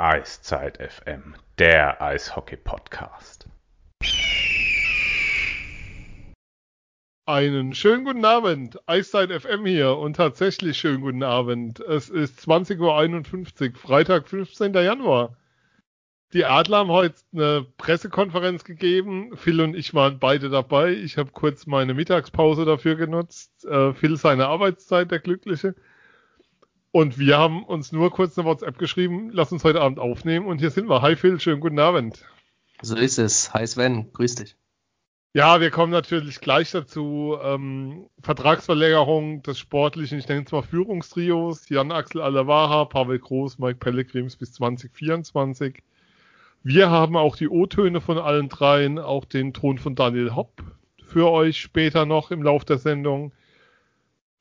Eiszeit FM, der Eishockey-Podcast. Einen schönen guten Abend, Eiszeit FM hier und tatsächlich schönen guten Abend. Es ist 20.51 Uhr, Freitag, 15. Januar. Die Adler haben heute eine Pressekonferenz gegeben. Phil und ich waren beide dabei. Ich habe kurz meine Mittagspause dafür genutzt. Äh, Phil seine Arbeitszeit, der Glückliche. Und wir haben uns nur kurz eine WhatsApp geschrieben, lass uns heute Abend aufnehmen und hier sind wir. Hi Phil, schönen guten Abend. So ist es. Hi Sven, grüß dich. Ja, wir kommen natürlich gleich dazu. Ähm, Vertragsverlängerung des sportlichen, ich nenne es mal Führungstrios, Jan Axel Alavara, Pavel Groß, Mike Pellegrims bis 2024. Wir haben auch die O-Töne von allen dreien, auch den Ton von Daniel Hopp für euch später noch im Lauf der Sendung.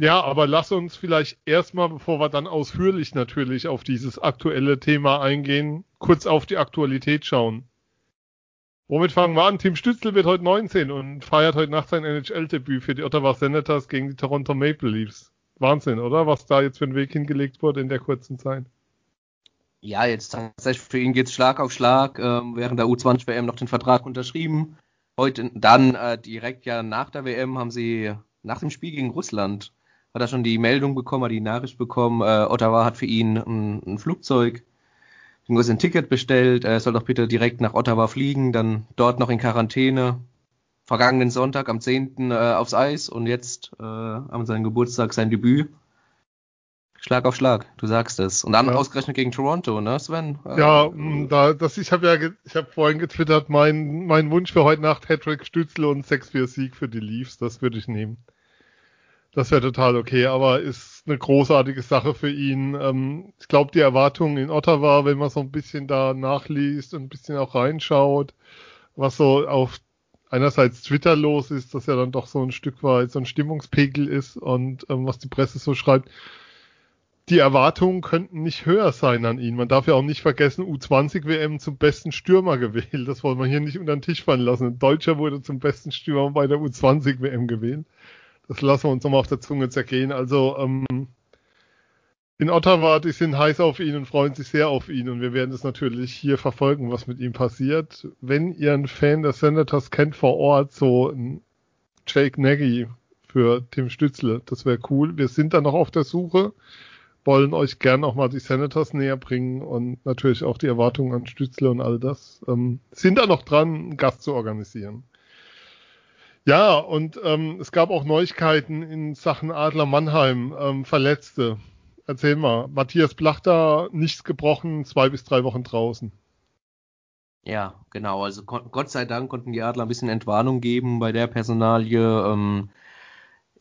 Ja, aber lass uns vielleicht erstmal, bevor wir dann ausführlich natürlich auf dieses aktuelle Thema eingehen, kurz auf die Aktualität schauen. Womit fangen wir an? Tim Stützel wird heute 19 und feiert heute Nacht sein NHL-Debüt für die Ottawa Senators gegen die Toronto Maple Leafs. Wahnsinn, oder? Was da jetzt für ein Weg hingelegt wurde in der kurzen Zeit. Ja, jetzt tatsächlich für ihn geht's Schlag auf Schlag. Ähm, während der U20 WM noch den Vertrag unterschrieben. Heute dann äh, direkt ja nach der WM haben sie nach dem Spiel gegen Russland hat er schon die Meldung bekommen, hat die Nachricht bekommen, äh, Ottawa hat für ihn ein, ein Flugzeug, ein Ticket bestellt, er soll doch bitte direkt nach Ottawa fliegen, dann dort noch in Quarantäne. Vergangenen Sonntag am 10. Äh, aufs Eis und jetzt äh, am seinem Geburtstag sein Debüt. Schlag auf Schlag, du sagst es. Und dann ja. ausgerechnet gegen Toronto, ne, Sven? Ja, äh, da, das, ich habe ja, ich habe vorhin getwittert, mein, mein Wunsch für heute Nacht Hattrick Stützle und 6-4 Sieg für die Leafs, das würde ich nehmen. Das wäre total okay, aber ist eine großartige Sache für ihn. Ähm, ich glaube, die Erwartungen in Ottawa, wenn man so ein bisschen da nachliest und ein bisschen auch reinschaut, was so auf einerseits Twitter los ist, dass ja dann doch so ein Stück weit so ein Stimmungspegel ist und ähm, was die Presse so schreibt, die Erwartungen könnten nicht höher sein an ihn. Man darf ja auch nicht vergessen, U20 WM zum besten Stürmer gewählt. Das wollen wir hier nicht unter den Tisch fallen lassen. Ein Deutscher wurde zum besten Stürmer bei der U20 WM gewählt. Das lassen wir uns nochmal auf der Zunge zergehen. Also ähm, in Ottawa, die sind heiß auf ihn und freuen sich sehr auf ihn und wir werden es natürlich hier verfolgen, was mit ihm passiert. Wenn ihr einen Fan der Senators kennt vor Ort, so ein Jake Nagy für Tim Stützle, das wäre cool. Wir sind da noch auf der Suche wollen euch gern auch mal die Senators näher bringen und natürlich auch die Erwartungen an Stützle und all das. Ähm, sind da noch dran, einen Gast zu organisieren. Ja, und ähm, es gab auch Neuigkeiten in Sachen Adler Mannheim, ähm, Verletzte. Erzähl mal, Matthias Plachter, nichts gebrochen, zwei bis drei Wochen draußen. Ja, genau. Also Gott sei Dank konnten die Adler ein bisschen Entwarnung geben bei der Personalie. Ähm,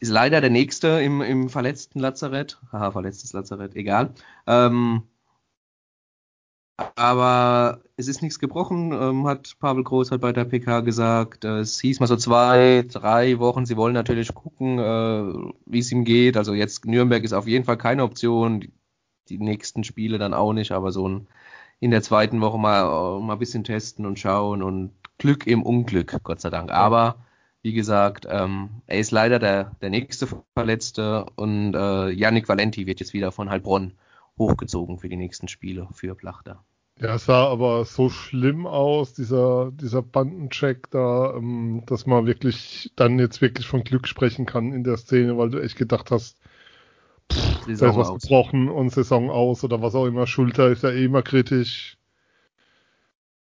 ist leider der nächste im, im verletzten Lazarett. Haha, verletztes Lazarett, egal. Ähm, aber es ist nichts gebrochen, ähm, hat Pavel Groß hat bei der PK gesagt. Es hieß mal so zwei, drei Wochen. Sie wollen natürlich gucken, äh, wie es ihm geht. Also jetzt Nürnberg ist auf jeden Fall keine Option. Die, nächsten Spiele dann auch nicht, aber so ein, in der zweiten Woche mal, mal ein bisschen testen und schauen und Glück im Unglück, Gott sei Dank. Aber wie gesagt, ähm, er ist leider der, der nächste Verletzte und äh, Yannick Valenti wird jetzt wieder von Heilbronn hochgezogen für die nächsten Spiele für Plachter. Ja, es sah aber so schlimm aus, dieser, dieser Bandencheck da, ähm, dass man wirklich dann jetzt wirklich von Glück sprechen kann in der Szene, weil du echt gedacht hast, pff, da ist was aus. gebrochen und Saison aus oder was auch immer, Schulter ist ja eh immer kritisch.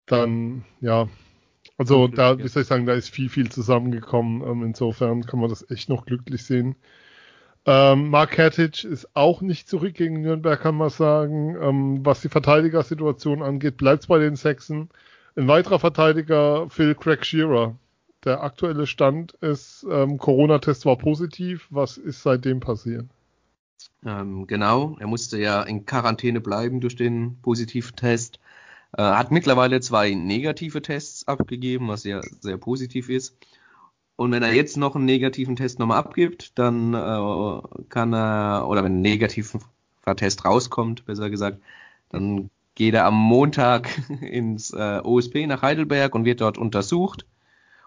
Dann, ja, also da, wie soll ich sagen, da ist viel, viel zusammengekommen. Ähm, insofern kann man das echt noch glücklich sehen. Ähm, Mark Hertage ist auch nicht zurück gegen Nürnberg, kann man sagen. Ähm, was die Verteidigersituation angeht, bleibt es bei den Sechsen. Ein weiterer Verteidiger, Phil Craig Shearer. Der aktuelle Stand ist, ähm, Corona-Test war positiv. Was ist seitdem passiert? Ähm, genau, er musste ja in Quarantäne bleiben durch den positiven Test. Äh, hat mittlerweile zwei negative Tests abgegeben, was ja sehr positiv ist. Und wenn er jetzt noch einen negativen Test nochmal abgibt, dann äh, kann er, oder wenn ein negativer Test rauskommt, besser gesagt, dann geht er am Montag ins äh, OSP nach Heidelberg und wird dort untersucht.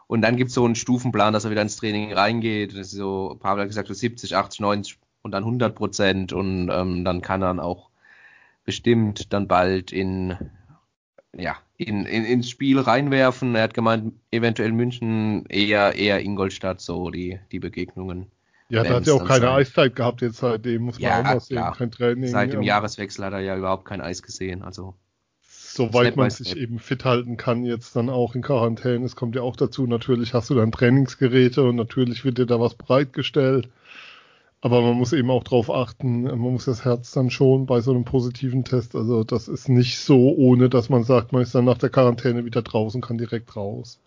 Und dann gibt es so einen Stufenplan, dass er wieder ins Training reingeht. Das ist so, Pavel hat gesagt, so 70, 80, 90 und dann 100 Prozent. Und ähm, dann kann er dann auch bestimmt dann bald in ja, in, in, ins Spiel reinwerfen. Er hat gemeint, eventuell München, eher, eher Ingolstadt, so die, die Begegnungen. Ja, da hat ja auch keine sein. Eiszeit gehabt jetzt seitdem, muss man ja, auch mal sehen. Klar. Kein Training. Seit dem Jahreswechsel hat er ja überhaupt kein Eis gesehen. Also soweit man sich eben fit halten kann, jetzt dann auch in Quarantäne. Es kommt ja auch dazu, natürlich hast du dann Trainingsgeräte und natürlich wird dir da was bereitgestellt. Aber man muss eben auch drauf achten, man muss das Herz dann schon bei so einem positiven Test. Also das ist nicht so, ohne dass man sagt, man ist dann nach der Quarantäne wieder draußen, kann direkt raus.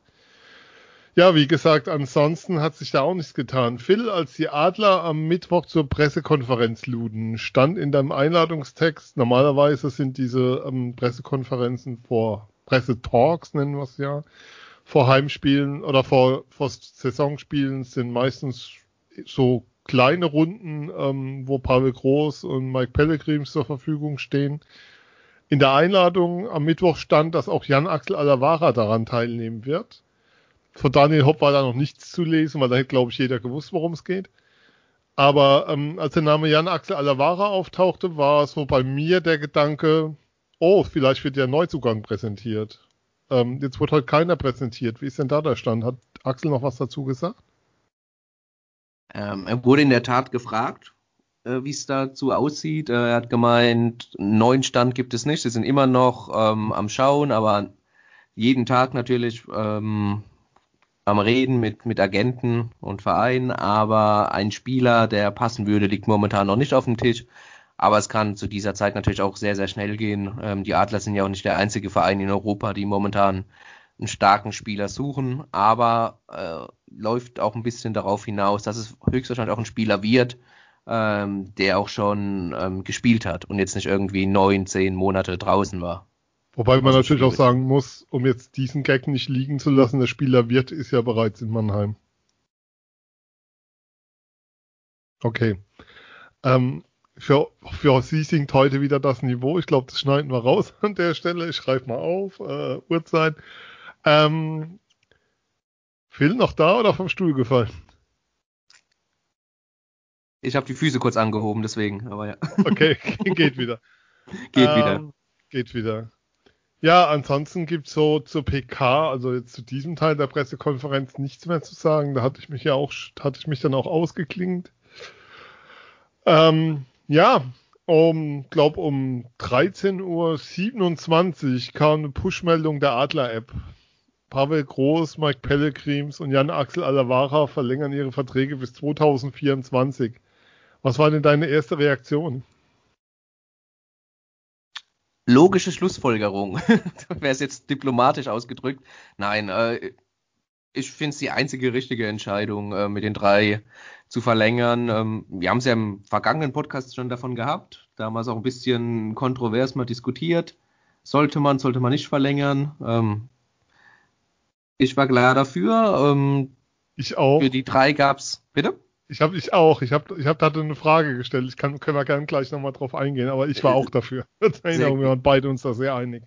Ja, wie gesagt, ansonsten hat sich da auch nichts getan. Phil, als die Adler am Mittwoch zur Pressekonferenz luden, stand in deinem Einladungstext, normalerweise sind diese ähm, Pressekonferenzen vor Pressetalks, nennen wir es ja, vor Heimspielen oder vor, vor Saisonspielen sind meistens so kleine Runden, ähm, wo Pavel Groß und Mike Pellegrims zur Verfügung stehen. In der Einladung am Mittwoch stand, dass auch Jan Axel Alavara daran teilnehmen wird. Von Daniel Hopp war da noch nichts zu lesen, weil da hätte, glaube ich, jeder gewusst, worum es geht. Aber ähm, als der Name Jan Axel Alavara auftauchte, war so bei mir der Gedanke, oh, vielleicht wird der Neuzugang präsentiert. Ähm, jetzt wird heute keiner präsentiert. Wie ist denn da der Stand? Hat Axel noch was dazu gesagt? Ähm, er wurde in der Tat gefragt, äh, wie es dazu aussieht. Äh, er hat gemeint, einen neuen Stand gibt es nicht. Sie sind immer noch ähm, am Schauen, aber jeden Tag natürlich ähm, am Reden mit, mit Agenten und Vereinen. Aber ein Spieler, der passen würde, liegt momentan noch nicht auf dem Tisch. Aber es kann zu dieser Zeit natürlich auch sehr, sehr schnell gehen. Ähm, die Adler sind ja auch nicht der einzige Verein in Europa, die momentan einen starken Spieler suchen, aber äh, läuft auch ein bisschen darauf hinaus, dass es höchstwahrscheinlich auch ein Spieler wird, ähm, der auch schon ähm, gespielt hat und jetzt nicht irgendwie neun, zehn Monate draußen war. Wobei man natürlich auch sagen muss, um jetzt diesen Gag nicht liegen zu lassen, der Spieler wird ist ja bereits in Mannheim. Okay. Ähm, für, für sie sinkt heute wieder das Niveau. Ich glaube, das schneiden wir raus an der Stelle. Ich schreibe mal auf. Äh, Uhrzeit. Ähm, Phil noch da oder vom Stuhl gefallen? Ich habe die Füße kurz angehoben, deswegen, aber ja. Okay, geht wieder. Geht ähm, wieder. Geht wieder. Ja, ansonsten gibt's so zur PK, also jetzt zu diesem Teil der Pressekonferenz nichts mehr zu sagen. Da hatte ich mich ja auch, hatte ich mich dann auch ausgeklingt. Ähm, ja, um, glaub um 13.27 Uhr kam eine Push-Meldung der Adler-App. Pavel Groß, Mike Pellegrims und Jan Axel Alavara verlängern ihre Verträge bis 2024. Was war denn deine erste Reaktion? Logische Schlussfolgerung. Wäre es jetzt diplomatisch ausgedrückt. Nein, äh, ich finde es die einzige richtige Entscheidung, äh, mit den drei zu verlängern. Ähm, wir haben es ja im vergangenen Podcast schon davon gehabt. Damals auch ein bisschen kontrovers mal diskutiert. Sollte man, sollte man nicht verlängern. Ähm, ich war klar dafür. Ähm, ich auch. Für die drei gab's. Bitte? Ich habe ich auch. Ich habe ich hab da eine Frage gestellt. Ich kann können wir gerne gleich nochmal drauf eingehen, aber ich war auch dafür. wir waren beide uns da sehr einig.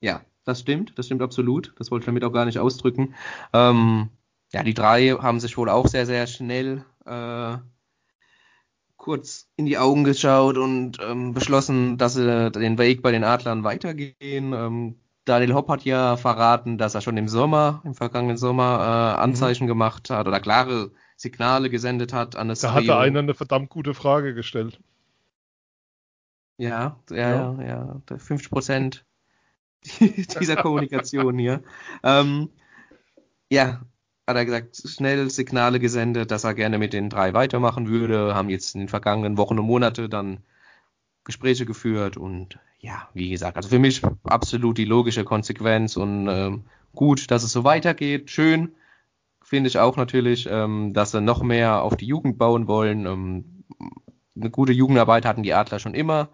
Ja, das stimmt. Das stimmt absolut. Das wollte ich damit auch gar nicht ausdrücken. Ähm, ja, die drei haben sich wohl auch sehr, sehr schnell äh, kurz in die Augen geschaut und ähm, beschlossen, dass sie den Weg bei den Adlern weitergehen. Ähm, Daniel Hopp hat ja verraten, dass er schon im Sommer, im vergangenen Sommer, äh, Anzeichen mhm. gemacht hat oder klare Signale gesendet hat an das Da Trio. hatte einer eine verdammt gute Frage gestellt. Ja, ja, ja, ja, ja 50 Prozent dieser Kommunikation hier. Ähm, ja, hat er gesagt, schnell Signale gesendet, dass er gerne mit den drei weitermachen würde, haben jetzt in den vergangenen Wochen und Monate dann Gespräche geführt und ja, wie gesagt, also für mich absolut die logische Konsequenz und ähm, gut, dass es so weitergeht. Schön finde ich auch natürlich, ähm, dass sie noch mehr auf die Jugend bauen wollen. Ähm, eine gute Jugendarbeit hatten die Adler schon immer.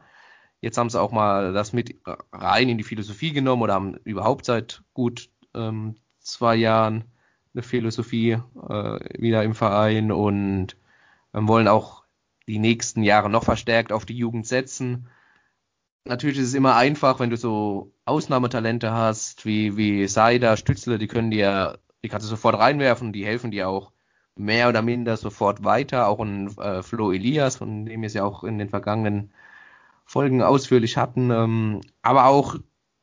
Jetzt haben sie auch mal das mit rein in die Philosophie genommen oder haben überhaupt seit gut ähm, zwei Jahren eine Philosophie äh, wieder im Verein und ähm, wollen auch die nächsten Jahre noch verstärkt auf die Jugend setzen natürlich ist es immer einfach, wenn du so Ausnahmetalente hast, wie, wie Seider, Stützle, die können dir, die kannst du sofort reinwerfen, die helfen dir auch mehr oder minder sofort weiter, auch ein äh, Flo Elias, von dem wir es ja auch in den vergangenen Folgen ausführlich hatten, ähm, aber auch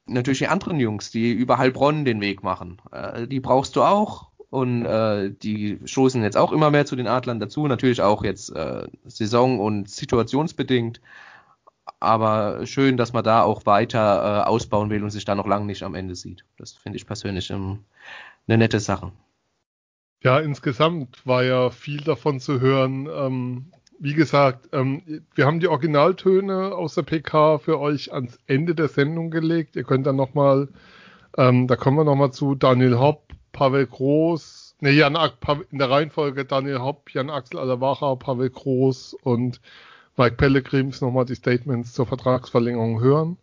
natürlich die anderen Jungs, die über Heilbronn den Weg machen. Äh, die brauchst du auch. Und äh, die stoßen jetzt auch immer mehr zu den Adlern dazu. Natürlich auch jetzt äh, saison- und situationsbedingt. Aber schön, dass man da auch weiter äh, ausbauen will und sich da noch lange nicht am Ende sieht. Das finde ich persönlich ähm, eine nette Sache. Ja, insgesamt war ja viel davon zu hören. Ähm, wie gesagt, ähm, wir haben die Originaltöne aus der PK für euch ans Ende der Sendung gelegt. Ihr könnt dann nochmal, ähm, da kommen wir nochmal zu Daniel Hopp, Pavel Groß, ne, Jan in der Reihenfolge Daniel Hopp, Jan Axel Alawacha, Pavel Groß und Mike Pellegrims nochmal die Statements zur Vertragsverlängerung hören.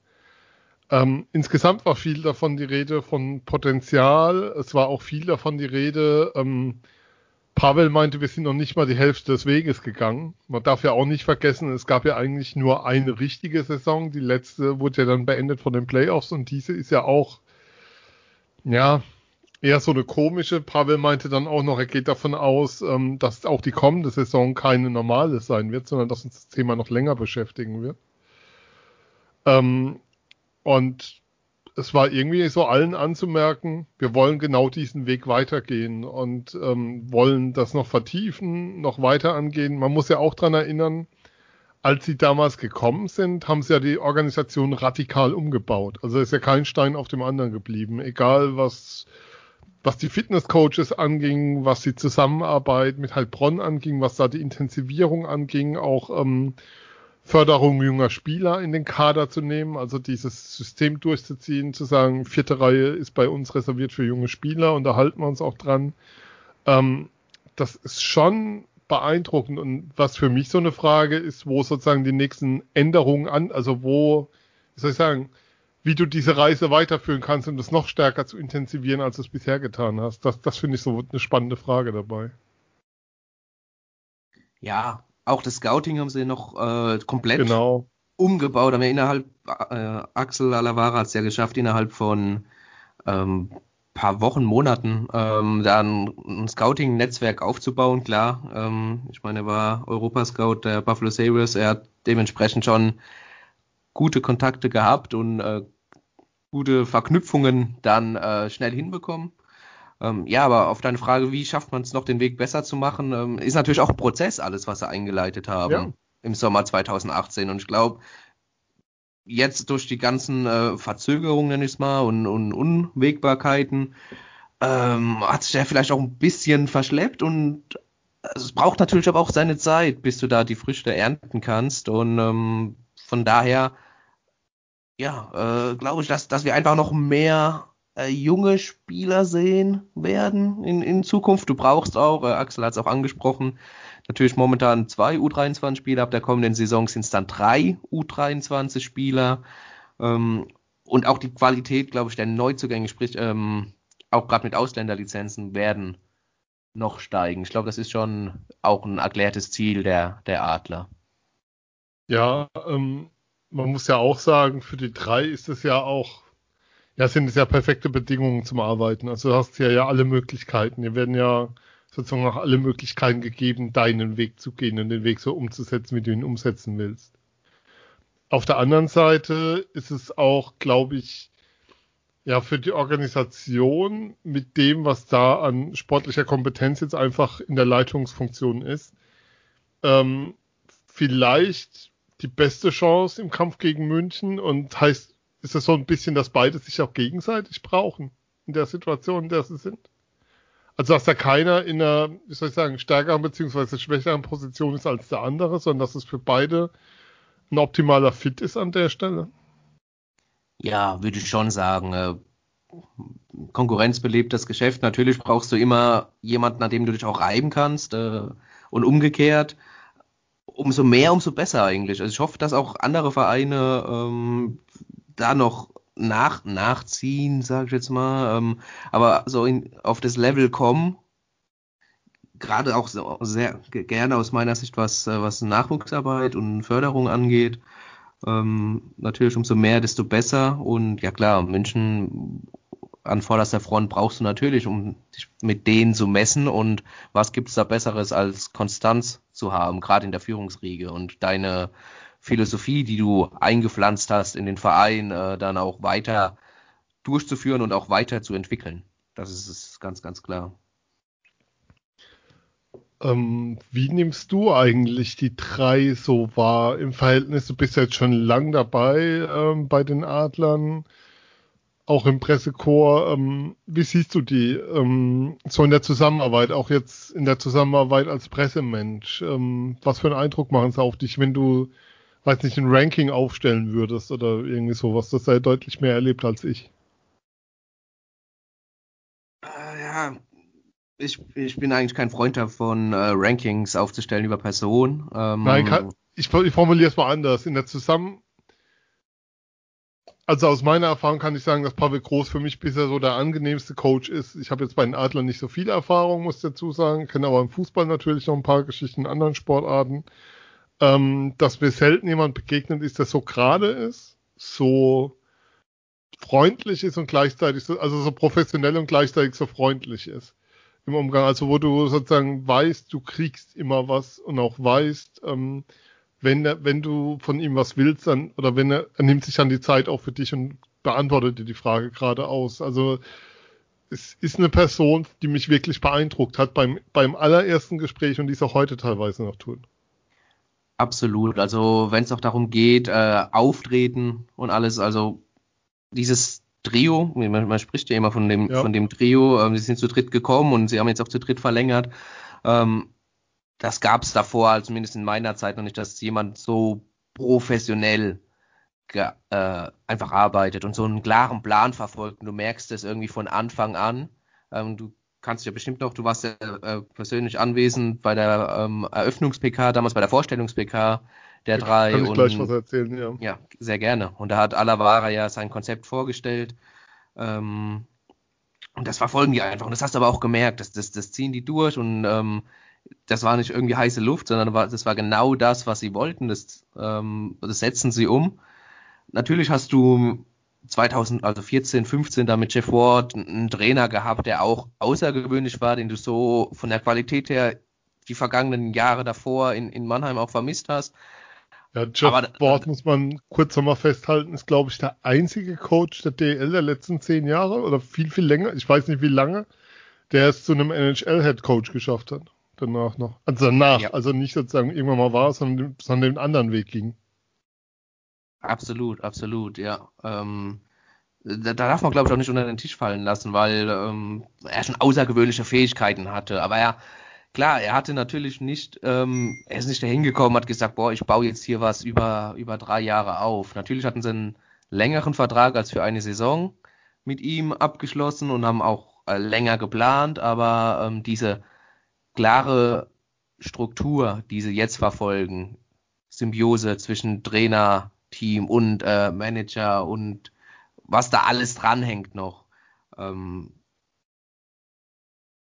Ähm, insgesamt war viel davon die Rede von Potenzial. Es war auch viel davon die Rede. Ähm, Pavel meinte, wir sind noch nicht mal die Hälfte des Weges gegangen. Man darf ja auch nicht vergessen, es gab ja eigentlich nur eine richtige Saison. Die letzte wurde ja dann beendet von den Playoffs und diese ist ja auch, ja, eher so eine komische. Pavel meinte dann auch noch, er geht davon aus, ähm, dass auch die kommende Saison keine normale sein wird, sondern dass uns das Thema noch länger beschäftigen wird. Ähm, und es war irgendwie so allen anzumerken, wir wollen genau diesen Weg weitergehen und ähm, wollen das noch vertiefen, noch weiter angehen. Man muss ja auch dran erinnern, als sie damals gekommen sind, haben sie ja die Organisation radikal umgebaut. Also ist ja kein Stein auf dem anderen geblieben, egal was, was die Fitnesscoaches anging, was die Zusammenarbeit mit Heilbronn anging, was da die Intensivierung anging, auch ähm, Förderung junger Spieler in den Kader zu nehmen, also dieses System durchzuziehen, zu sagen, vierte Reihe ist bei uns reserviert für junge Spieler und da halten wir uns auch dran. Ähm, das ist schon beeindruckend und was für mich so eine Frage ist, wo sozusagen die nächsten Änderungen an, also wo, wie soll ich sagen, wie du diese Reise weiterführen kannst, um das noch stärker zu intensivieren, als du es bisher getan hast. Das, das finde ich so eine spannende Frage dabei. Ja, auch das Scouting haben sie noch äh, komplett genau. umgebaut. Haben wir innerhalb, äh, Axel Alavara hat es ja geschafft, innerhalb von ähm, paar Wochen, Monaten ähm, da ein, ein Scouting-Netzwerk aufzubauen. Klar, ähm, ich meine, er war Europascout der Buffalo Sabres. Er hat dementsprechend schon gute Kontakte gehabt und äh, gute Verknüpfungen dann äh, schnell hinbekommen. Ähm, ja, aber auf deine Frage, wie schafft man es noch, den Weg besser zu machen, ähm, ist natürlich auch ein Prozess, alles, was sie eingeleitet haben ja. im Sommer 2018. Und ich glaube, jetzt durch die ganzen äh, Verzögerungen, nenne ich es mal, und, und Unwägbarkeiten, ähm, hat sich der vielleicht auch ein bisschen verschleppt und es braucht natürlich aber auch seine Zeit, bis du da die Früchte ernten kannst. Und ähm, von daher, ja, äh, glaube ich, dass, dass wir einfach noch mehr äh, junge Spieler sehen werden in, in Zukunft. Du brauchst auch, äh, Axel hat es auch angesprochen, natürlich momentan zwei U23-Spieler. Ab der kommenden Saison sind es dann drei U23-Spieler. Ähm, und auch die Qualität, glaube ich, der Neuzugänge, sprich ähm, auch gerade mit Ausländerlizenzen, werden noch steigen. Ich glaube, das ist schon auch ein erklärtes Ziel der, der Adler. Ja, ähm, man muss ja auch sagen, für die drei ist es ja auch ja, sind es ja perfekte Bedingungen zum Arbeiten. Also du hast ja ja alle Möglichkeiten. Dir werden ja sozusagen auch alle Möglichkeiten gegeben, deinen Weg zu gehen und den Weg so umzusetzen, wie du ihn umsetzen willst. Auf der anderen Seite ist es auch, glaube ich, ja, für die Organisation mit dem, was da an sportlicher Kompetenz jetzt einfach in der Leitungsfunktion ist, ähm, vielleicht die beste Chance im Kampf gegen München und heißt ist das so ein bisschen, dass beide sich auch gegenseitig brauchen in der Situation, in der sie sind? Also, dass da keiner in einer, wie soll ich sagen, stärkeren bzw. schwächeren Position ist als der andere, sondern dass es für beide ein optimaler Fit ist an der Stelle? Ja, würde ich schon sagen. Äh, Konkurrenz belebt das Geschäft. Natürlich brauchst du immer jemanden, an dem du dich auch reiben kannst äh, und umgekehrt. Umso mehr, umso besser eigentlich. Also ich hoffe, dass auch andere Vereine ähm, da noch nach, nachziehen, sage ich jetzt mal, ähm, aber so in, auf das Level kommen, gerade auch so sehr gerne aus meiner Sicht, was, äh, was Nachwuchsarbeit und Förderung angeht. Ähm, natürlich umso mehr, desto besser. Und ja klar, München an vorderster Front brauchst du natürlich, um dich mit denen zu messen. Und was gibt es da Besseres als Konstanz zu haben, gerade in der Führungsriege und deine Philosophie, die du eingepflanzt hast in den Verein, äh, dann auch weiter durchzuführen und auch weiterzuentwickeln. Das ist es ganz, ganz klar. Ähm, wie nimmst du eigentlich die drei so wahr im Verhältnis? Du bist jetzt schon lang dabei ähm, bei den Adlern, auch im Pressekorps. Ähm, wie siehst du die ähm, so in der Zusammenarbeit, auch jetzt in der Zusammenarbeit als Pressemensch? Ähm, was für einen Eindruck machen sie auf dich, wenn du, weiß nicht, ein Ranking aufstellen würdest oder irgendwie sowas? Das sei deutlich mehr erlebt als ich. Äh, ja, ich, ich bin eigentlich kein Freund davon, äh, Rankings aufzustellen über Personen. Ähm, Nein, kann, ich, ich formuliere es mal anders. In der Zusammen also aus meiner Erfahrung kann ich sagen, dass Pavel Groß für mich bisher so der angenehmste Coach ist. Ich habe jetzt bei den Adlern nicht so viel Erfahrung, muss ich dazu sagen, kenne aber im Fußball natürlich noch ein paar Geschichten in anderen Sportarten. Ähm, dass mir selten jemand begegnet ist, der so gerade ist, so freundlich ist und gleichzeitig so, also so professionell und gleichzeitig so freundlich ist im Umgang. Also wo du sozusagen weißt, du kriegst immer was und auch weißt, ähm, wenn, wenn du von ihm was willst, dann, oder wenn er, er nimmt sich dann die Zeit auch für dich und beantwortet dir die Frage geradeaus. Also es ist eine Person, die mich wirklich beeindruckt hat beim, beim allerersten Gespräch und die es auch heute teilweise noch tun. Absolut. Also wenn es auch darum geht, äh, auftreten und alles, also dieses Trio, man, man spricht ja immer von dem, ja. von dem Trio, ähm, sie sind zu dritt gekommen und sie haben jetzt auch zu dritt verlängert. Ähm, das gab es davor, zumindest in meiner Zeit noch nicht, dass jemand so professionell äh, einfach arbeitet und so einen klaren Plan verfolgt. Und du merkst es irgendwie von Anfang an. Ähm, du kannst dich ja bestimmt noch, du warst ja äh, persönlich anwesend bei der ähm, Eröffnungs-PK, damals bei der Vorstellungs-PK der drei. Kann ich und, gleich was erzählen, ja. Ja, sehr gerne. Und da hat Alavara ja sein Konzept vorgestellt. Ähm, und das verfolgen die einfach. Und das hast du aber auch gemerkt, das, das, das ziehen die durch und ähm, das war nicht irgendwie heiße Luft, sondern das war genau das, was sie wollten. Das, ähm, das setzen sie um. Natürlich hast du 2000, also 14, 15 da mit Jeff Ward einen Trainer gehabt, der auch außergewöhnlich war, den du so von der Qualität her die vergangenen Jahre davor in, in Mannheim auch vermisst hast. Ja, Jeff Aber, Ward muss man kurz nochmal festhalten, ist glaube ich der einzige Coach der DL der letzten zehn Jahre oder viel, viel länger, ich weiß nicht wie lange, der es zu einem NHL-Head Coach geschafft hat danach noch. Also danach, ja. also nicht sozusagen irgendwann mal war, sondern, sondern den anderen Weg ging. Absolut, absolut, ja. Ähm, da, da, darf man, glaube ich, auch nicht unter den Tisch fallen lassen, weil ähm, er schon außergewöhnliche Fähigkeiten hatte. Aber ja, klar, er hatte natürlich nicht, ähm, er ist nicht dahin gekommen, hat gesagt, boah, ich baue jetzt hier was über, über drei Jahre auf. Natürlich hatten sie einen längeren Vertrag als für eine Saison mit ihm abgeschlossen und haben auch äh, länger geplant, aber ähm, diese klare Struktur, die sie jetzt verfolgen, Symbiose zwischen Trainer, Team und äh, Manager und was da alles dranhängt noch. Ähm,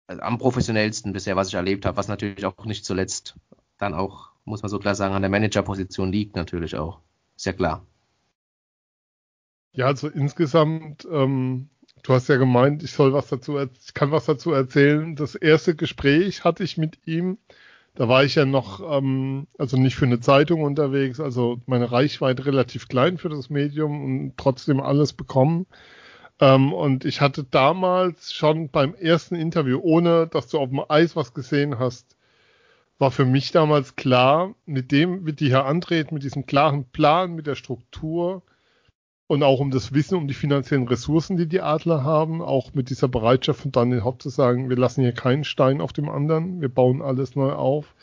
am professionellsten bisher, was ich erlebt habe, was natürlich auch nicht zuletzt dann auch, muss man so klar sagen, an der Managerposition liegt natürlich auch. Ja klar. Ja, also insgesamt ähm, Du hast ja gemeint, ich soll was dazu, ich kann was dazu erzählen. Das erste Gespräch hatte ich mit ihm. Da war ich ja noch, ähm, also nicht für eine Zeitung unterwegs, also meine Reichweite relativ klein für das Medium und trotzdem alles bekommen. Ähm, und ich hatte damals schon beim ersten Interview, ohne dass du auf dem Eis was gesehen hast, war für mich damals klar, mit dem wird die hier antreten, mit diesem klaren Plan, mit der Struktur, und auch um das Wissen um die finanziellen Ressourcen, die die Adler haben, auch mit dieser Bereitschaft von Daniel Hopp zu sagen, wir lassen hier keinen Stein auf dem anderen, wir bauen alles neu auf.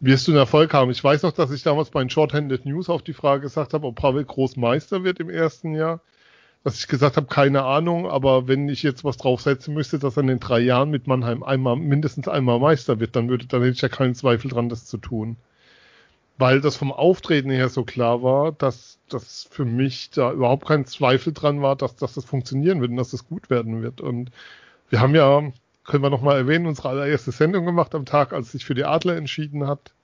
Wirst du einen Erfolg haben? Ich weiß noch, dass ich damals bei den Shorthanded News auf die Frage gesagt habe, ob Pavel Großmeister wird im ersten Jahr. Dass ich gesagt habe, keine Ahnung, aber wenn ich jetzt was draufsetzen müsste, dass er in den drei Jahren mit Mannheim einmal, mindestens einmal Meister wird, dann würde, dann hätte ich ja keinen Zweifel dran, das zu tun weil das vom Auftreten her so klar war, dass das für mich da überhaupt kein Zweifel dran war, dass, dass das funktionieren wird und dass das gut werden wird. Und wir haben ja, können wir nochmal erwähnen, unsere allererste Sendung gemacht am Tag, als sich für die Adler entschieden hat.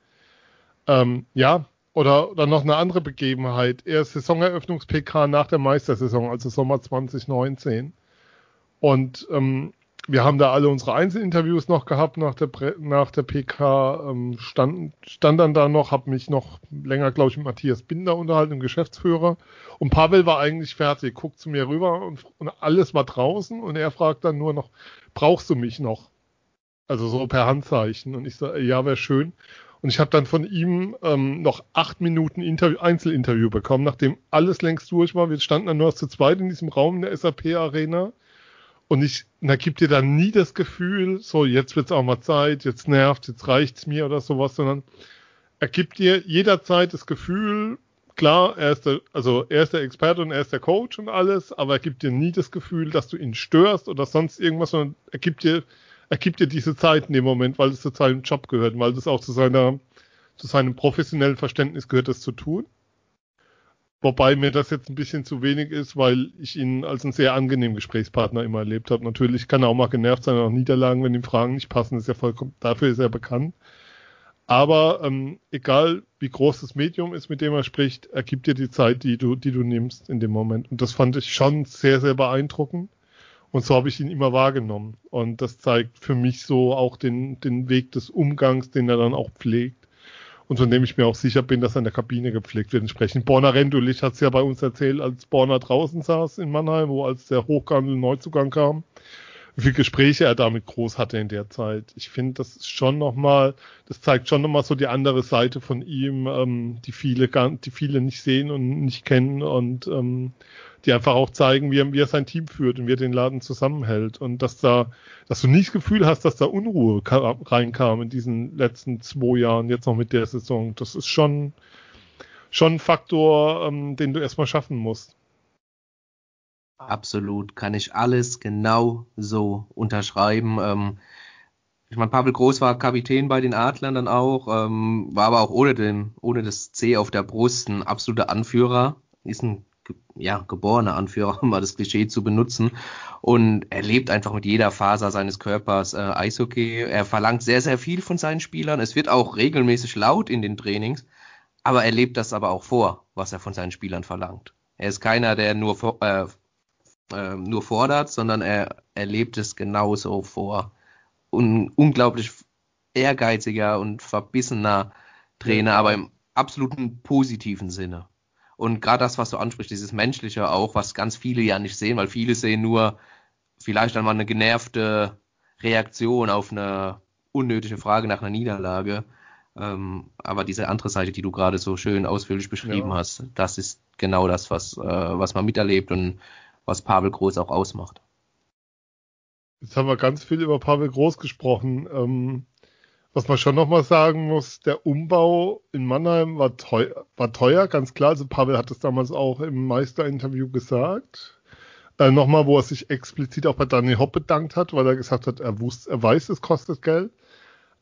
Ähm, ja, oder, oder noch eine andere Begebenheit. Er Saisoneröffnungs-PK nach der Meistersaison, also Sommer 2019. Und ähm, wir haben da alle unsere Einzelinterviews noch gehabt nach der, nach der PK. Ähm, stand, stand dann da noch, habe mich noch länger, glaube ich, mit Matthias Binder unterhalten, dem Geschäftsführer. Und Pavel war eigentlich fertig, guckt zu mir rüber und, und alles war draußen. Und er fragt dann nur noch, brauchst du mich noch? Also so per Handzeichen. Und ich sage, ja, wäre schön. Und ich habe dann von ihm ähm, noch acht Minuten Interview, Einzelinterview bekommen, nachdem alles längst durch war. Wir standen dann nur zu zweit in diesem Raum in der SAP-Arena. Und ich, da gibt dir dann nie das Gefühl, so jetzt wird's auch mal Zeit, jetzt nervt, jetzt reicht's mir oder sowas, sondern er gibt dir jederzeit das Gefühl, klar, er ist der, also er ist der Experte und er ist der Coach und alles, aber er gibt dir nie das Gefühl, dass du ihn störst oder sonst irgendwas, sondern er gibt dir er gibt dir diese Zeit in dem Moment, weil es zu seinem Job gehört, weil das auch zu seiner, zu seinem professionellen Verständnis gehört, das zu tun. Wobei mir das jetzt ein bisschen zu wenig ist, weil ich ihn als einen sehr angenehmen Gesprächspartner immer erlebt habe. Natürlich kann er auch mal genervt sein, auch Niederlagen, wenn ihm Fragen nicht passen, ist ja vollkommen, dafür ist er bekannt. Aber ähm, egal wie groß das Medium ist, mit dem er spricht, er gibt dir die Zeit, die du, die du nimmst in dem Moment. Und das fand ich schon sehr, sehr beeindruckend. Und so habe ich ihn immer wahrgenommen. Und das zeigt für mich so auch den, den Weg des Umgangs, den er dann auch pflegt. Und von dem ich mir auch sicher bin, dass er in der Kabine gepflegt wird entsprechend. Borna Rendulich hat es ja bei uns erzählt, als Borna draußen saß in Mannheim, wo als der Hochkandel Neuzugang kam, wie viele Gespräche er damit groß hatte in der Zeit. Ich finde, das ist schon nochmal, das zeigt schon nochmal so die andere Seite von ihm, ähm, die viele die viele nicht sehen und nicht kennen und ähm, die einfach auch zeigen, wie er, wie er sein Team führt und wie er den Laden zusammenhält. Und dass da, dass du nicht das Gefühl hast, dass da Unruhe reinkam in diesen letzten zwei Jahren, jetzt noch mit der Saison. Das ist schon, schon ein Faktor, ähm, den du erstmal schaffen musst. Absolut, kann ich alles genau so unterschreiben. Ähm, ich meine, Pavel Groß war Kapitän bei den Adlern dann auch, ähm, war aber auch ohne, den, ohne das C auf der Brust ein absoluter Anführer. Ist ein ja, geborener Anführer, um mal das Klischee zu benutzen. Und er lebt einfach mit jeder Faser seines Körpers äh, Eishockey. Er verlangt sehr, sehr viel von seinen Spielern. Es wird auch regelmäßig laut in den Trainings. Aber er lebt das aber auch vor, was er von seinen Spielern verlangt. Er ist keiner, der nur, äh, äh, nur fordert, sondern er, er lebt es genauso vor. Un unglaublich ehrgeiziger und verbissener Trainer, aber im absoluten positiven Sinne. Und gerade das, was du ansprichst, dieses Menschliche auch, was ganz viele ja nicht sehen, weil viele sehen nur vielleicht einmal eine genervte Reaktion auf eine unnötige Frage nach einer Niederlage. Ähm, aber diese andere Seite, die du gerade so schön ausführlich beschrieben ja. hast, das ist genau das, was, äh, was man miterlebt und was Pavel Groß auch ausmacht. Jetzt haben wir ganz viel über Pavel Groß gesprochen. Ähm, was man schon nochmal sagen muss, der Umbau in Mannheim war teuer, war teuer, ganz klar. Also Pavel hat es damals auch im Meisterinterview gesagt. Äh, nochmal, wo er sich explizit auch bei Daniel Hopp bedankt hat, weil er gesagt hat, er wusste, er weiß, es kostet Geld.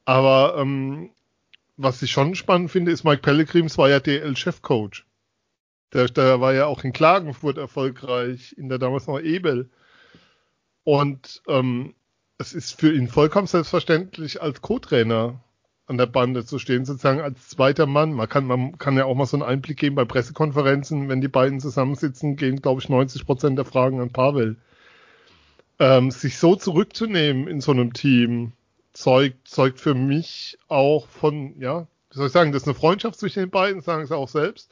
Aber ähm, was ich schon spannend finde, ist Mike Pellegrims war ja DL-Chefcoach. Der, der war ja auch in Klagenfurt erfolgreich, in der damals noch Ebel. Und ähm, es ist für ihn vollkommen selbstverständlich, als Co-Trainer an der Bande zu stehen, sozusagen als zweiter Mann. Man kann, man kann ja auch mal so einen Einblick geben bei Pressekonferenzen, wenn die beiden zusammensitzen, gehen, glaube ich, 90 Prozent der Fragen an Pavel. Ähm, sich so zurückzunehmen in so einem Team zeugt, zeugt für mich auch von, ja, wie soll ich sagen, das ist eine Freundschaft zwischen den beiden, sagen sie auch selbst,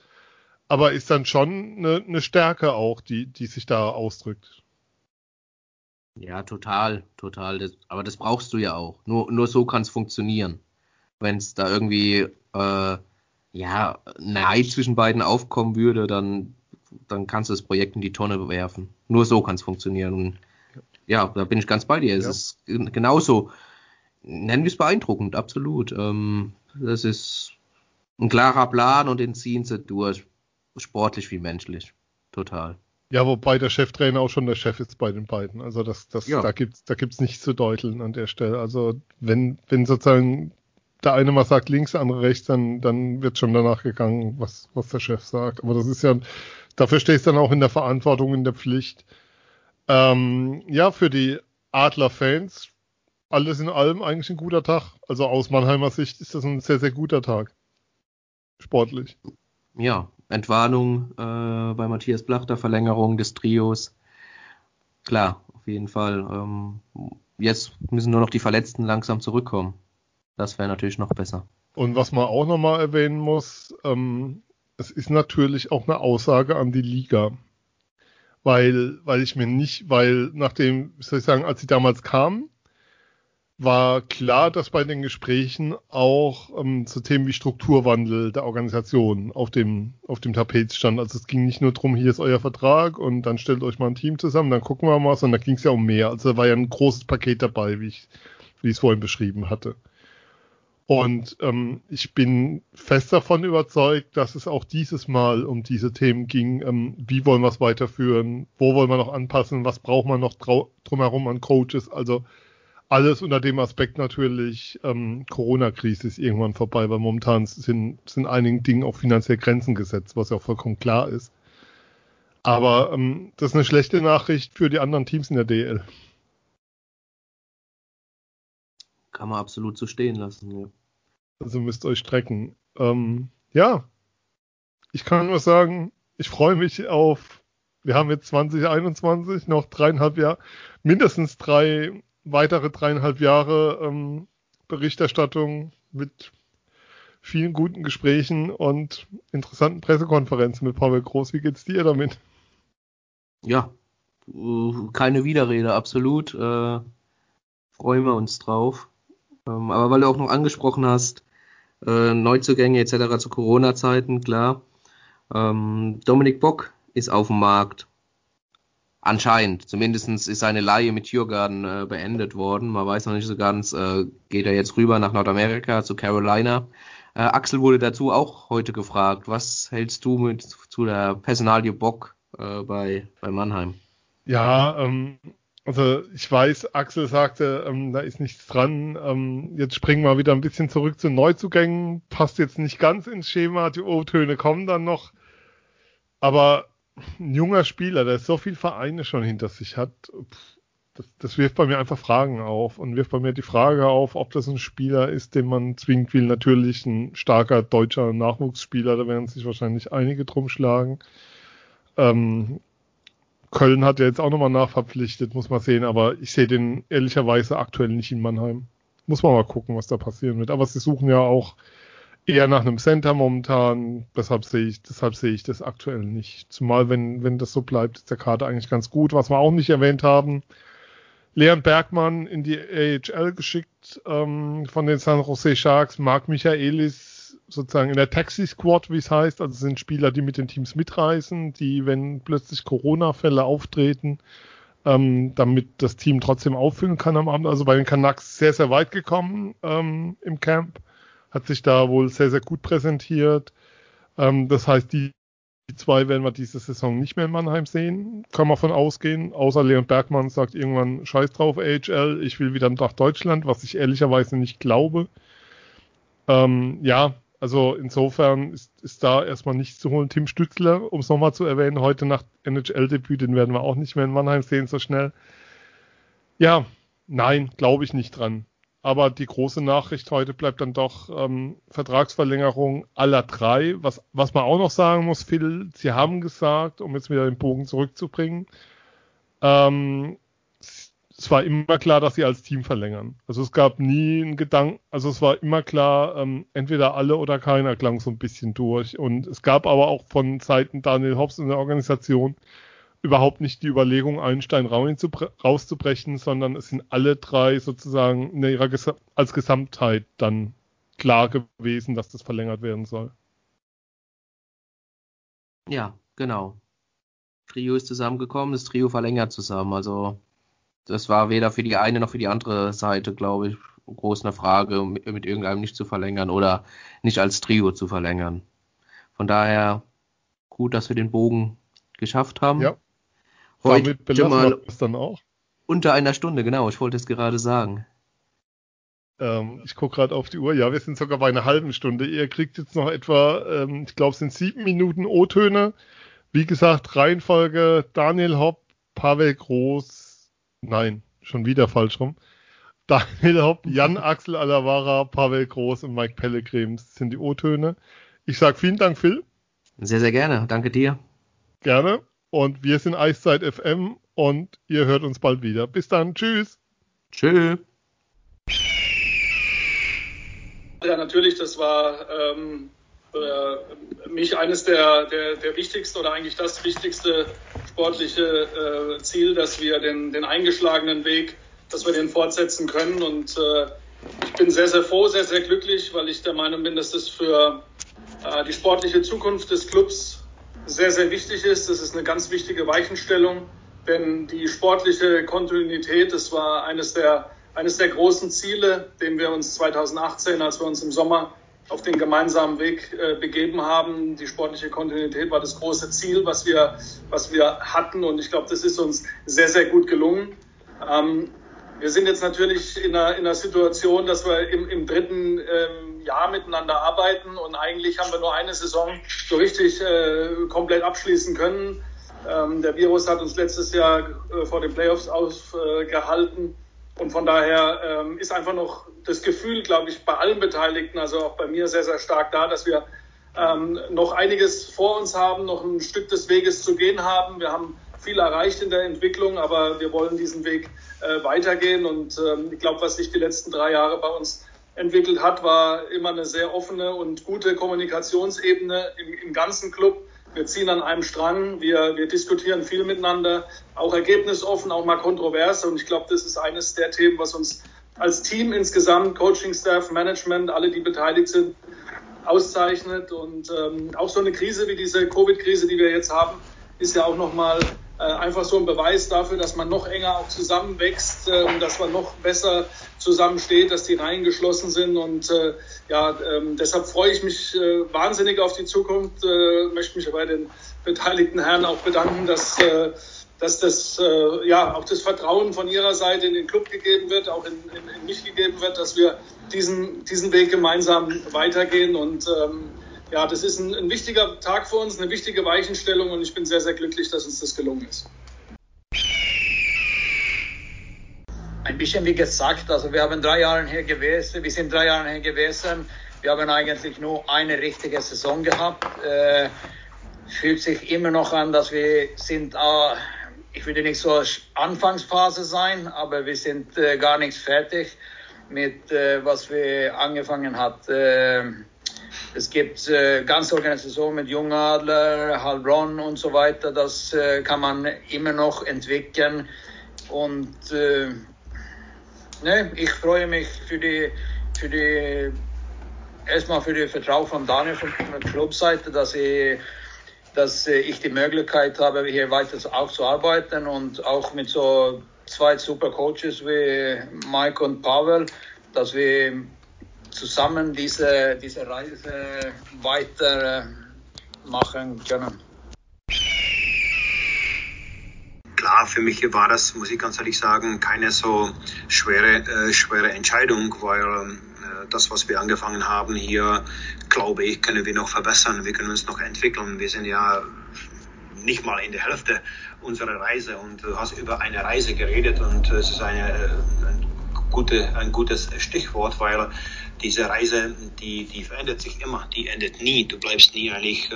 aber ist dann schon eine, eine Stärke auch, die, die sich da ausdrückt. Ja, total, total. Das, aber das brauchst du ja auch. Nur, nur so kann es funktionieren. Wenn es da irgendwie äh, ja, Neid zwischen beiden aufkommen würde, dann, dann kannst du das Projekt in die Tonne werfen. Nur so kann es funktionieren. Und ja, da bin ich ganz bei dir. Es ja. ist genauso, nennen wir es beeindruckend, absolut. Ähm, das ist ein klarer Plan und den ziehen sie durch. Sportlich wie menschlich. Total. Ja, wobei der Cheftrainer auch schon der Chef ist bei den beiden. Also das, das, ja. da gibt's, da gibt's nichts zu deuteln an der Stelle. Also wenn, wenn sozusagen der eine mal sagt links, der andere rechts, dann, dann wird schon danach gegangen, was, was der Chef sagt. Aber das ist ja, dafür stehst du dann auch in der Verantwortung, in der Pflicht. Ähm, ja, für die Adler-Fans, alles in allem eigentlich ein guter Tag. Also aus Mannheimer Sicht ist das ein sehr, sehr guter Tag. Sportlich. Ja, Entwarnung äh, bei Matthias Blachter, Verlängerung des Trios. Klar, auf jeden Fall. Ähm, jetzt müssen nur noch die Verletzten langsam zurückkommen. Das wäre natürlich noch besser. Und was man auch nochmal erwähnen muss, ähm, es ist natürlich auch eine Aussage an die Liga. Weil, weil ich mir nicht, weil nachdem, wie soll ich sagen, als sie damals kamen, war klar, dass bei den Gesprächen auch ähm, zu Themen wie Strukturwandel der Organisation auf dem, auf dem Tapet stand. Also es ging nicht nur darum, hier ist euer Vertrag und dann stellt euch mal ein Team zusammen, dann gucken wir mal, sondern da ging es ja um mehr. Also da war ja ein großes Paket dabei, wie ich, wie ich es vorhin beschrieben hatte. Und ähm, ich bin fest davon überzeugt, dass es auch dieses Mal um diese Themen ging. Ähm, wie wollen wir es weiterführen? Wo wollen wir noch anpassen? Was braucht man noch drumherum an Coaches? Also alles unter dem Aspekt natürlich, ähm, Corona-Krise ist irgendwann vorbei, weil momentan sind, sind einigen Dingen auch finanziell Grenzen gesetzt, was ja auch vollkommen klar ist. Aber ähm, das ist eine schlechte Nachricht für die anderen Teams in der DL. Kann man absolut so stehen lassen, ja. Also müsst euch strecken. Ähm, ja, ich kann nur sagen, ich freue mich auf, wir haben jetzt 2021 noch dreieinhalb Jahre, mindestens drei weitere dreieinhalb Jahre ähm, Berichterstattung mit vielen guten Gesprächen und interessanten Pressekonferenzen mit Pavel Groß. Wie geht's dir damit? Ja, äh, keine Widerrede, absolut. Äh, freuen wir uns drauf. Ähm, aber weil du auch noch angesprochen hast, äh, Neuzugänge etc. zu Corona-Zeiten, klar. Ähm, Dominik Bock ist auf dem Markt. Anscheinend. Zumindest ist seine Laie mit Tiergarten äh, beendet worden. Man weiß noch nicht so ganz, äh, geht er jetzt rüber nach Nordamerika zu Carolina. Äh, Axel wurde dazu auch heute gefragt. Was hältst du mit zu der Personalie Bock äh, bei, bei Mannheim? Ja, ähm, also ich weiß, Axel sagte, ähm, da ist nichts dran. Ähm, jetzt springen wir wieder ein bisschen zurück zu Neuzugängen. Passt jetzt nicht ganz ins Schema. Die O-Töne kommen dann noch. Aber ein junger Spieler, der so viele Vereine schon hinter sich hat, das, das, wirft bei mir einfach Fragen auf und wirft bei mir die Frage auf, ob das ein Spieler ist, den man zwingend will. Natürlich ein starker deutscher Nachwuchsspieler, da werden sich wahrscheinlich einige drum schlagen. Ähm, Köln hat ja jetzt auch nochmal nachverpflichtet, muss man sehen, aber ich sehe den ehrlicherweise aktuell nicht in Mannheim. Muss man mal gucken, was da passieren wird. Aber sie suchen ja auch eher nach einem Center momentan. Deshalb sehe ich, deshalb sehe ich das aktuell nicht. Zumal wenn, wenn das so bleibt, ist der Kader eigentlich ganz gut. Was wir auch nicht erwähnt haben, Leon Bergmann in die AHL geschickt ähm, von den San Jose Sharks. Marc Michaelis sozusagen in der Taxi Squad, wie es heißt. Also sind Spieler, die mit den Teams mitreisen, die, wenn plötzlich Corona-Fälle auftreten, ähm, damit das Team trotzdem auffüllen kann am Abend. Also bei den Canucks sehr, sehr weit gekommen ähm, im Camp hat sich da wohl sehr, sehr gut präsentiert. Ähm, das heißt, die, die zwei werden wir diese Saison nicht mehr in Mannheim sehen. Kann man von ausgehen. Außer Leon Bergmann sagt irgendwann Scheiß drauf, AHL, ich will wieder nach Deutschland, was ich ehrlicherweise nicht glaube. Ähm, ja, also insofern ist, ist da erstmal nichts zu holen. Tim Stützler, um es nochmal zu erwähnen, heute nach NHL-Debüt, den werden wir auch nicht mehr in Mannheim sehen so schnell. Ja, nein, glaube ich nicht dran. Aber die große Nachricht heute bleibt dann doch ähm, Vertragsverlängerung aller drei. Was, was man auch noch sagen muss, Phil, Sie haben gesagt, um jetzt wieder den Bogen zurückzubringen, ähm, es war immer klar, dass sie als Team verlängern. Also es gab nie einen Gedanken, also es war immer klar, ähm, entweder alle oder keiner klang so ein bisschen durch. Und es gab aber auch von Seiten Daniel Hobbs in der Organisation überhaupt nicht die Überlegung, Einstein rauszubrechen, sondern es sind alle drei sozusagen in ihrer Ges als Gesamtheit dann klar gewesen, dass das verlängert werden soll. Ja, genau. Trio ist zusammengekommen, das Trio verlängert zusammen. Also das war weder für die eine noch für die andere Seite, glaube ich, groß eine Frage, mit, mit irgendeinem nicht zu verlängern oder nicht als Trio zu verlängern. Von daher gut, dass wir den Bogen geschafft haben. Ja. Heute belassen mal wir dann auch. Unter einer Stunde, genau, ich wollte es gerade sagen. Ähm, ich gucke gerade auf die Uhr. Ja, wir sind sogar bei einer halben Stunde. Ihr kriegt jetzt noch etwa, ähm, ich glaube, es sind sieben Minuten O-Töne. Wie gesagt, Reihenfolge Daniel Hopp, Pavel Groß, nein, schon wieder falsch rum. Daniel Hopp, Jan Axel Alavara, Pavel Groß und Mike Pellegrim sind die O-Töne. Ich sage vielen Dank, Phil. Sehr, sehr gerne. Danke dir. Gerne. Und wir sind Eiszeit FM und ihr hört uns bald wieder. Bis dann. Tschüss. Tschö. Ja, natürlich, das war ähm, für mich eines der, der, der wichtigsten oder eigentlich das wichtigste sportliche äh, Ziel, dass wir den, den eingeschlagenen Weg, dass wir den fortsetzen können. Und äh, ich bin sehr, sehr froh, sehr, sehr glücklich, weil ich der Meinung bin, dass das für äh, die sportliche Zukunft des Clubs sehr, sehr wichtig ist. Das ist eine ganz wichtige Weichenstellung, denn die sportliche Kontinuität, das war eines der, eines der großen Ziele, den wir uns 2018, als wir uns im Sommer auf den gemeinsamen Weg äh, begeben haben. Die sportliche Kontinuität war das große Ziel, was wir, was wir hatten. Und ich glaube, das ist uns sehr, sehr gut gelungen. Ähm, wir sind jetzt natürlich in einer, in einer Situation, dass wir im, im dritten ähm, Jahr miteinander arbeiten und eigentlich haben wir nur eine Saison so richtig äh, komplett abschließen können. Ähm, der Virus hat uns letztes Jahr äh, vor den Playoffs aufgehalten. Äh, und von daher ähm, ist einfach noch das Gefühl, glaube ich, bei allen Beteiligten, also auch bei mir sehr, sehr stark da, dass wir ähm, noch einiges vor uns haben, noch ein Stück des Weges zu gehen haben. Wir haben viel erreicht in der Entwicklung, aber wir wollen diesen Weg äh, weitergehen. Und ähm, ich glaube, was sich die letzten drei Jahre bei uns entwickelt hat, war immer eine sehr offene und gute Kommunikationsebene im, im ganzen Club. Wir ziehen an einem Strang, wir, wir diskutieren viel miteinander, auch ergebnisoffen, auch mal kontrovers. Und ich glaube, das ist eines der Themen, was uns als Team insgesamt, Coaching, Staff, Management, alle, die beteiligt sind, auszeichnet. Und ähm, auch so eine Krise wie diese Covid-Krise, die wir jetzt haben, ist ja auch nochmal einfach so ein Beweis dafür, dass man noch enger auch zusammenwächst äh, und dass man noch besser zusammensteht, dass die Reihen geschlossen sind. Und äh, ja, ähm, deshalb freue ich mich äh, wahnsinnig auf die Zukunft. Äh, möchte mich bei den beteiligten Herren auch bedanken, dass, äh, dass das äh, ja auch das Vertrauen von ihrer Seite in den Club gegeben wird, auch in, in, in mich gegeben wird, dass wir diesen, diesen Weg gemeinsam weitergehen und ähm, ja, das ist ein, ein wichtiger Tag für uns, eine wichtige Weichenstellung und ich bin sehr, sehr glücklich, dass uns das gelungen ist. Ein bisschen wie gesagt, also wir haben drei Jahre hier gewesen, wir sind drei Jahre hier gewesen. Wir haben eigentlich nur eine richtige Saison gehabt. Äh, fühlt sich immer noch an, dass wir sind, äh, ich würde nicht so Anfangsphase sein, aber wir sind äh, gar nichts fertig mit äh, was wir angefangen hat. Äh, es gibt äh, ganze Organisationen mit Jungadler, Heilbronn und so weiter. Das äh, kann man immer noch entwickeln. Und äh, ne, ich freue mich für die, für die, erstmal für die Vertrauen von Daniel von der Clubseite, dass ich, dass ich die Möglichkeit habe, hier weiter auch zu arbeiten und auch mit so zwei super Coaches wie Mike und Pavel, dass wir zusammen diese, diese Reise weitermachen können. Klar, für mich war das, muss ich ganz ehrlich sagen, keine so schwere, äh, schwere Entscheidung, weil äh, das, was wir angefangen haben hier, glaube ich, können wir noch verbessern. Wir können uns noch entwickeln. Wir sind ja nicht mal in der Hälfte unserer Reise und du hast über eine Reise geredet und es ist eine, äh, ein, gute, ein gutes Stichwort, weil diese Reise, die, die verändert sich immer, die endet nie. Du bleibst nie eigentlich äh,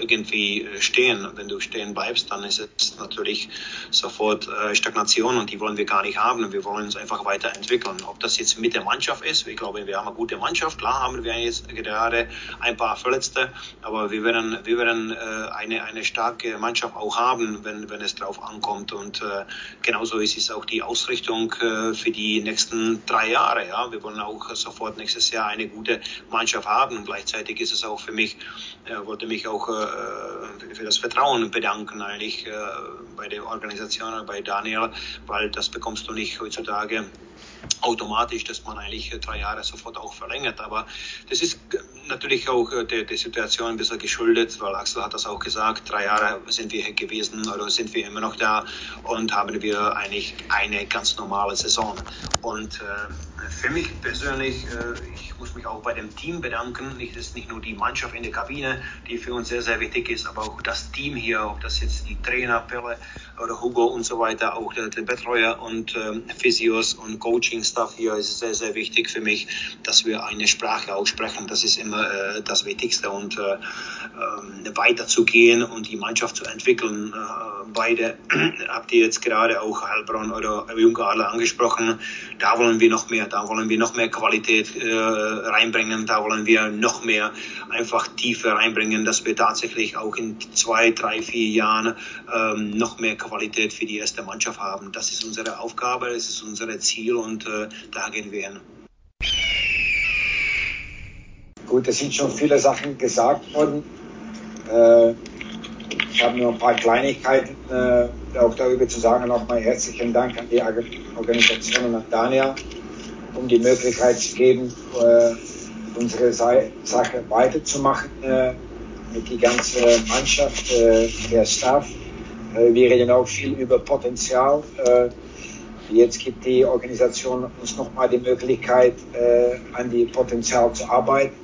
irgendwie stehen. Wenn du stehen bleibst, dann ist es natürlich sofort äh, Stagnation und die wollen wir gar nicht haben. Wir wollen uns einfach weiterentwickeln. Ob das jetzt mit der Mannschaft ist, ich glaube, wir haben eine gute Mannschaft. Klar haben wir jetzt gerade ein paar Verletzte, aber wir werden, wir werden äh, eine, eine starke Mannschaft auch haben, wenn, wenn es drauf ankommt. Und äh, genauso ist es auch die Ausrichtung äh, für die nächsten drei Jahre. Ja, wir wollen auch sofort sofort nächstes Jahr eine gute Mannschaft haben. Gleichzeitig ist es auch für mich, äh, wollte mich auch äh, für das Vertrauen bedanken eigentlich äh, bei der Organisation, bei Daniel, weil das bekommst du nicht heutzutage automatisch, dass man eigentlich drei Jahre sofort auch verlängert. Aber das ist natürlich auch der, der Situation ein bisschen geschuldet, weil Axel hat das auch gesagt, drei Jahre sind wir hier gewesen oder sind wir immer noch da und haben wir eigentlich eine ganz normale Saison. Und äh, für mich persönlich, äh, ich muss mich auch bei dem Team bedanken. Es ist nicht nur die Mannschaft in der Kabine, die für uns sehr, sehr wichtig ist, aber auch das Team hier, ob das jetzt die Trainer, Pelle oder Hugo und so weiter, auch der, Betreuer und ähm, Physios und Coaching-Staff hier ist sehr, sehr wichtig für mich, dass wir eine Sprache aussprechen. Das ist immer äh, das Wichtigste und äh, äh, weiterzugehen und die Mannschaft zu entwickeln. Beide habt ihr jetzt gerade auch Heilbronn oder Junge alle angesprochen. Da wollen wir noch mehr, da wollen wir noch mehr Qualität äh, reinbringen, da wollen wir noch mehr einfach Tiefe reinbringen, dass wir tatsächlich auch in zwei, drei, vier Jahren ähm, noch mehr Qualität für die erste Mannschaft haben. Das ist unsere Aufgabe, das ist unser Ziel und äh, da gehen wir hin. Gut, es sind schon viele Sachen gesagt worden. Äh, ich habe nur ein paar Kleinigkeiten äh, auch darüber zu sagen. Nochmal herzlichen Dank an die Organisation und an Daniel, um die Möglichkeit zu geben, äh, unsere Sache weiterzumachen äh, mit die ganze Mannschaft, äh, der Staff. Äh, wir reden auch viel über Potenzial. Äh, jetzt gibt die Organisation uns nochmal die Möglichkeit, äh, an die Potenzial zu arbeiten.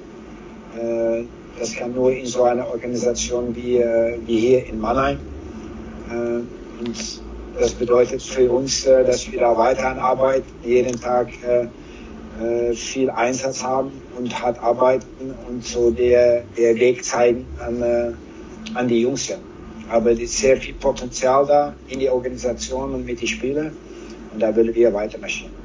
Das kann nur in so einer Organisation wie, wie hier in Mannheim. Und das bedeutet für uns, äh, dass wir da weiter an Arbeit jeden Tag äh, äh, viel Einsatz haben und hart arbeiten und so der, der Weg zeigen an, an die Jungs. Ja. Aber es ist sehr viel Potenzial da in die Organisation und mit den Spielern und da wollen wir weiter marschieren.